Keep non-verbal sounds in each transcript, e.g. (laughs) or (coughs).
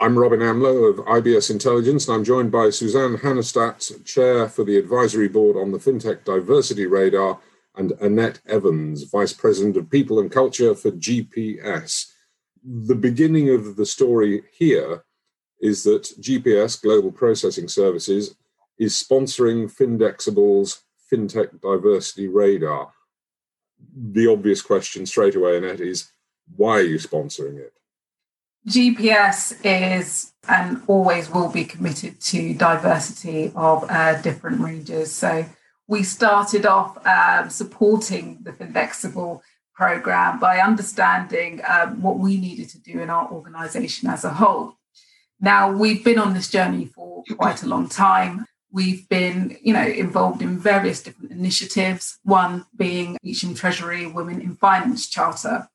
I'm Robin Amlôt of IBS Intelligence, and I'm joined by Suzanne Hannestad, Chair for the Advisory Board on the FinTech Diversity Radar, and Annette Evans, Vice President of People and Culture for GPS. The beginning of the story here is that GPS, Global Processing Services, is sponsoring Findexable's FinTech Diversity Radar. The obvious question straight away, Annette, is why are you sponsoring it? GPS is and always will be committed to diversity of uh, different ranges. So we started off um, supporting the Findexable program by understanding um, what we needed to do in our organization as a whole. Now we've been on this journey for quite a long time. We've been, you know, involved in various different initiatives. One being Beecham Treasury Women in Finance Charter,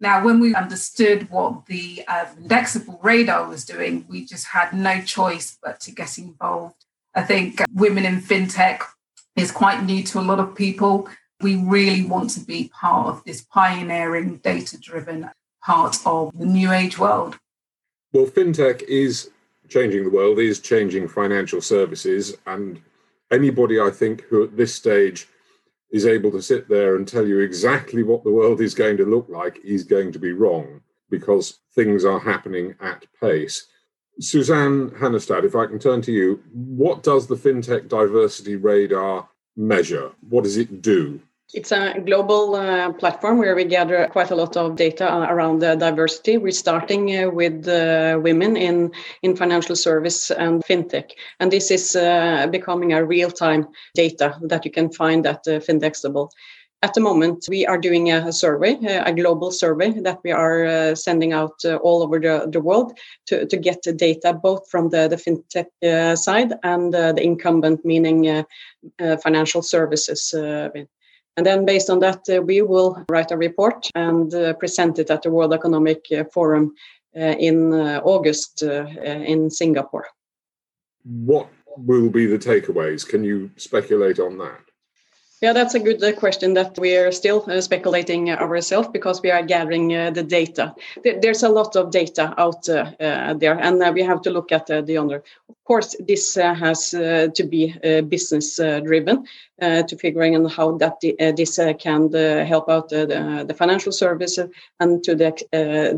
now, when we understood what the uh, Findexable radar was doing, we just had no choice but to get involved. I think women in fintech is quite new to a lot of people. We really want to be part of this pioneering, data driven part of the new age world. Well, fintech is changing the world, is changing financial services. And anybody, I think, who at this stage is able to sit there and tell you exactly what the world is going to look like is going to be wrong because things are happening at pace. Suzanne Hannestad, if I can turn to you, what does the FinTech Diversity Radar measure? What does it do? It's a global uh, platform where we gather quite a lot of data around uh, diversity. We're starting uh, with uh, women in, in financial service and fintech. And this is uh, becoming a real time data that you can find at uh, Findexable. At the moment, we are doing a survey, a global survey that we are sending out all over the, the world to, to get the data both from the, the fintech side and the incumbent, meaning financial services. And then, based on that, uh, we will write a report and uh, present it at the World Economic uh, Forum uh, in uh, August uh, in Singapore. What will be the takeaways? Can you speculate on that? Yeah, that's a good uh, question that we are still uh, speculating ourselves because we are gathering the data. There's a lot of data out there, and we have to look at the under. Of course, this has to be business driven to figuring out how that this can help out the, the, financial services and to the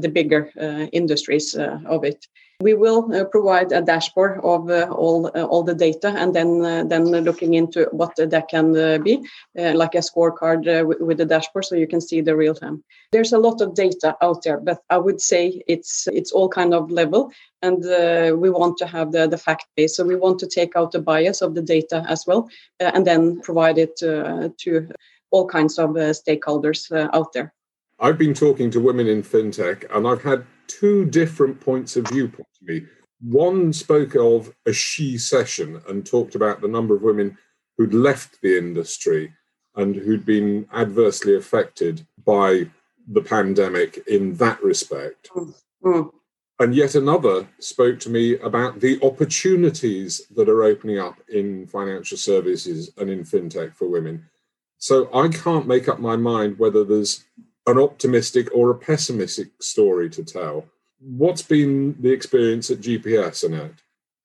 the bigger industries of it. We will uh, provide a dashboard of uh, all uh, all the data and then uh, then looking into what that can uh, be uh, like a scorecard with the dashboard so you can see the real time. There's a lot of data out there but i would say it's it's all kind of level and uh, we want to have the, the fact base so we want to take out the bias of the data as well uh, and then provide it uh, to all kinds of stakeholders out there I've been talking to women in fintech and I've had two different points of view to me. One spoke of a shecession and talked about the number of women who'd left the industry and who'd been adversely affected by the pandemic in that respect. Mm. mm. And yet another spoke to me about the opportunities that are opening up in financial services and in fintech for women. So I can't make up my mind whether there's an optimistic or a pessimistic story to tell. What's been the experience at GPS, Annette?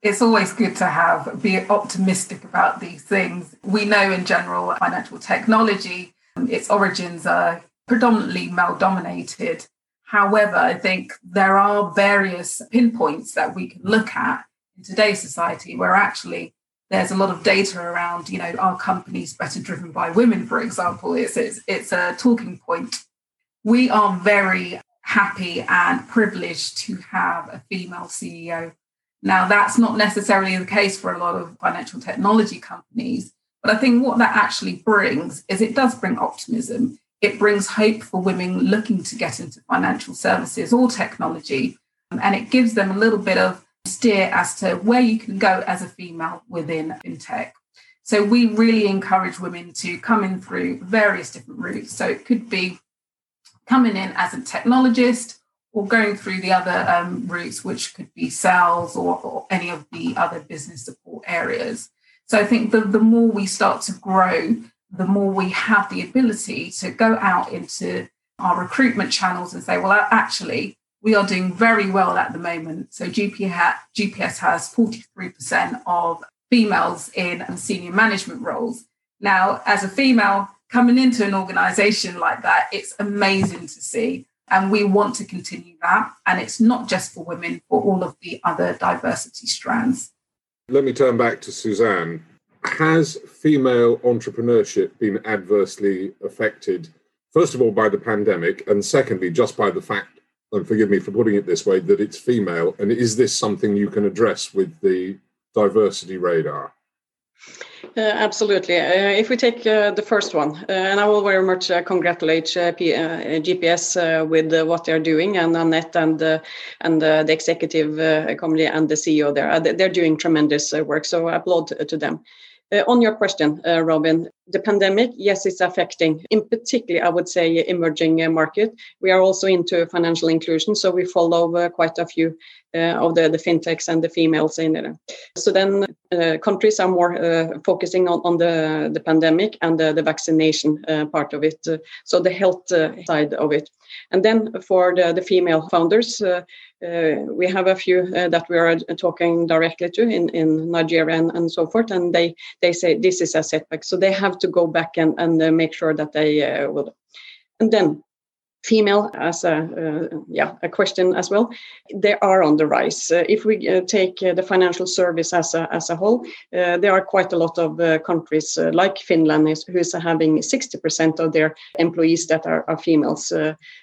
It's always good to have be optimistic about these things. We know in general financial technology, um, its origins are predominantly male dominated. However, I think there are various pinpoints that we can look at in today's society where actually there's a lot of data around, you know, are companies better driven by women, for example? It's, it's, it's a talking point we are very happy and privileged to have a female CEO. Now, that's not necessarily the case for a lot of financial technology companies, but I think what that actually brings is it does bring optimism. It brings hope for women looking to get into financial services or technology, and it gives them a little bit of steer as to where you can go as a female within fintech. So we really encourage women to come in through various different routes. So it could be coming in as a technologist or going through the other um, routes, which could be sales or, or, any of the other business support areas. So I think the, the more we start to grow, the more we have the ability to go out into our recruitment channels and say, well, actually, we are doing very well at the moment. So GPS has 43% of females in senior management roles. Now, as a female coming into an organization like that, it's amazing to see. And we want to continue that. And it's not just for women, for all of the other diversity strands. Let me turn back to Suzanne. Has female entrepreneurship been adversely affected, first of all, by the pandemic, and secondly, just by the fact, and forgive me for putting it this way, that it's female? And is this something you can address with the diversity radar? Uh, absolutely. Uh, if we take uh, the first one, uh, and I will very much uh, congratulate uh, P- GPS with what they're doing, and Annette and and the executive committee and the CEO there, they're doing tremendous work. So applaud to them. Uh, on your question, uh, Robin, the pandemic, yes, it's affecting, in particular, I would say, emerging uh, market. We are also into financial inclusion, so we follow uh, quite a few uh, of the, the fintechs and the females in there. So then uh, countries are more focusing on, on the, the pandemic and the, the vaccination part of it, so the health side of it. And then for the, the female founders, uh, we have a few uh, that we are talking directly to in, in Nigeria and, and so forth, and they, they say this is a setback. So they have to go back and, and uh, make sure that they will. And then female as a uh, yeah a question as well. They are on the rise. Uh, if we uh, take uh, the financial service as a, as a whole uh, there are quite a lot of uh, countries like finland is, who is having 60% of their employees that are, are females.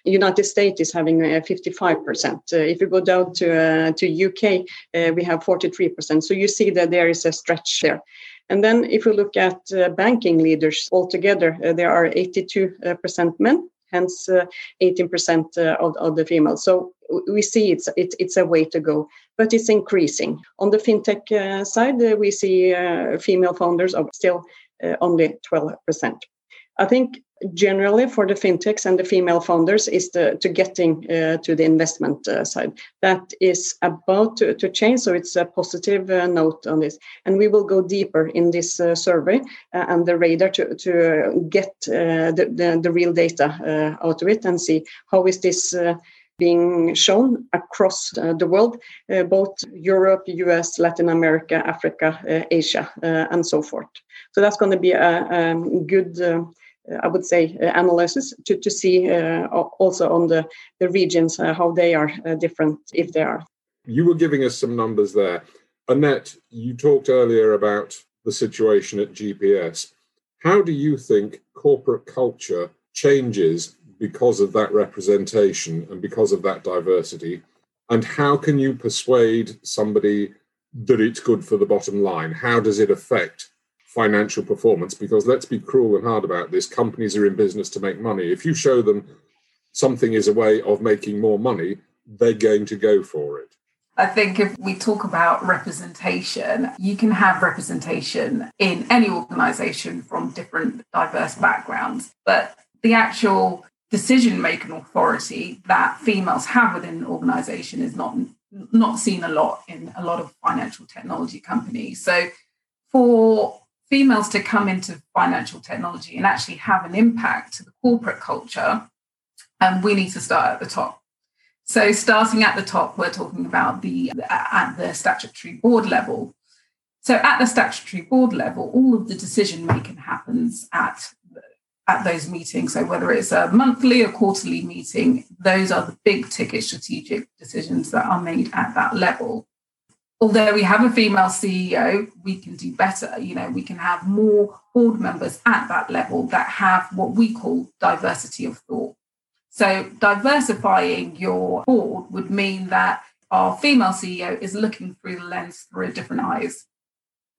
United states is having 55% if you go down to to uk we have 43% so you see that there is a stretch there and then if you look at uh, banking leaders altogether, uh, there are 82% men hence 18% uh, uh, of, of the females. So we see it's, it's, it's a way to go, but it's increasing. On the fintech uh, side, we see female founders of still only 12%. I think generally for the fintechs and the female founders is the, to getting uh, to the investment uh, side. That is about to, to, change, so it's a positive uh, note on this. And we will go deeper in this uh, survey uh, and the radar to, to get uh, the, the, the, real data out of it and see how is this being shown across the world, both Europe, US, Latin America, Africa, Asia, and so forth. So that's going to be a, a um, good I would say, uh, analysis to, to see uh, also on the, the regions uh, how they are different, if they are. You were giving us some numbers there. Annette, you talked earlier about the situation at GPS. How do you think corporate culture changes because of that representation and because of that diversity? And how can you persuade somebody that it's good for the bottom line? How does it affect financial performance because let's be cruel and hard about this companies are in business to make money if you show them something is a way of making more money they're going to go for it I think if we talk about representation, you can have representation in any organization from different diverse backgrounds, but the actual decision making authority that females have within an organization is not not seen a lot in a lot of financial technology companies. So for females to come into financial technology and actually have an impact to the corporate culture, um, we need to start at the top. So, starting at the top, we're talking about the at the statutory board level. So, at the statutory board level, all of the decision making happens at at those meetings. So, whether it's a monthly or quarterly meeting, those are the big ticket strategic decisions that are made at that level although we have a female CEO, we can do better. You know, we can have more board members at that level that have what we call diversity of thought. So, diversifying your board would mean that our female CEO is looking through the lens through different eyes.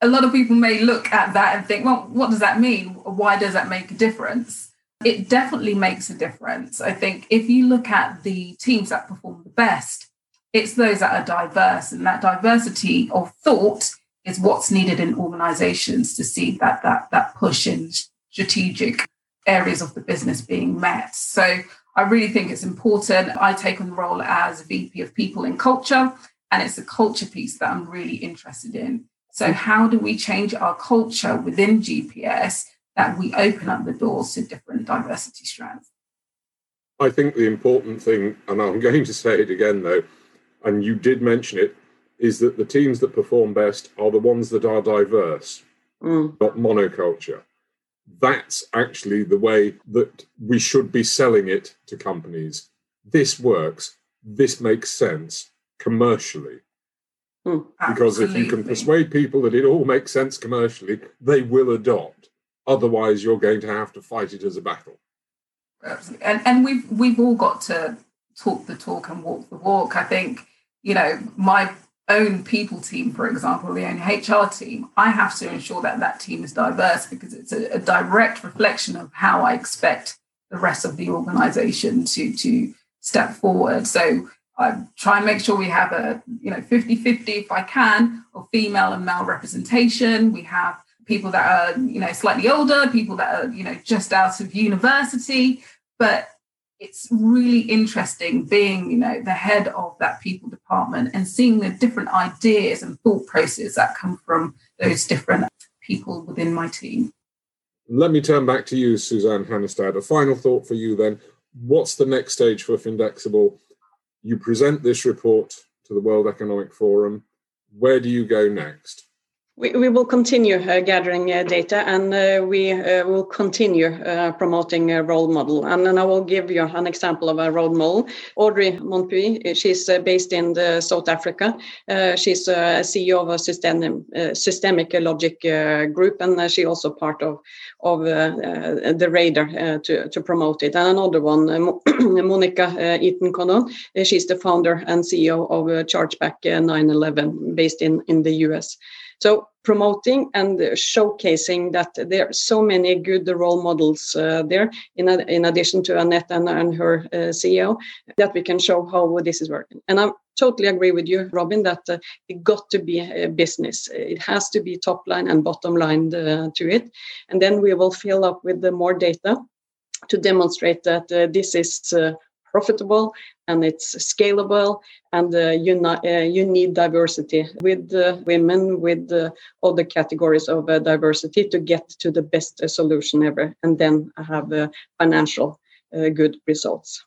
A lot of people may look at that and think, well, what does that mean? Why does that make a difference? It definitely makes a difference. I think if you look at the teams that perform the best, it's those that are diverse, and that diversity of thought is what's needed in organizations to see that that that push in strategic areas of the business being met. So I really think it's important. I take on the role as VP of People and Culture, and it's the culture piece that I'm really interested in. So how do we change our culture within GPS that we open up the doors to different diversity strands? I think the important thing, and I'm (laughs) going to say it again though, and you did mention it, is that the teams that perform best are the ones that are diverse, mm. not monoculture. That's actually the way that we should be selling it to companies. This works. This makes sense commercially. Mm, because if you can persuade people that it all makes sense commercially, they will adopt. Otherwise, you're going to have to fight it as a battle. Absolutely. And and we've we've all got to talk the talk and walk the walk. I think, you know, my own people team, for example, the own HR team, I have to ensure that that team is diverse because it's a, a direct reflection of how I expect the rest of the organization to to step forward. So I try and make sure we have a you know 50-50 if I can of female and male representation. We have people that are you know slightly older, people that are you know just out of university, but it's really interesting being you know the head of that people department and seeing the different ideas and thought process that come from those different people within my team. Let me turn back to you, Suzanne Hannestad. A final thought for you then. What's the next stage for Findexable? You present this report to the World Economic Forum. Where do you go next? We, we will continue uh, gathering uh, data and uh, we uh, will continue uh, promoting a role model. And then I will give you an example of a role model. Audrey Mothupi, uh, she's uh, based in uh, South Africa. she's a CEO of a system, systemic logic group and she's also part of, of the radar to, to promote it. And another one, (coughs) Monica Eaton Cardone, she's the founder and CEO of Chargeback 911 based in, in the US. So promoting and showcasing that there are so many good role models uh, there, in, a, in addition to Annette and, and her uh, CEO, that we can show how this is working. And I totally agree with you, Robin, that uh, it got to be a business. It has to be top line and bottom line uh, to it. And then we will fill up with the more data to demonstrate that uh, this is uh, profitable and it's scalable and uh, you, uh, you need diversity with uh, women with all the categories of uh, diversity to get to the best uh, solution ever and then have uh, financial good results.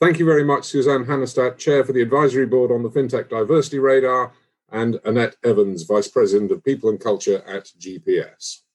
Thank you very much suzanne hannestad chair for the advisory board on the fintech diversity radar and annette evans vice president of people and culture at gps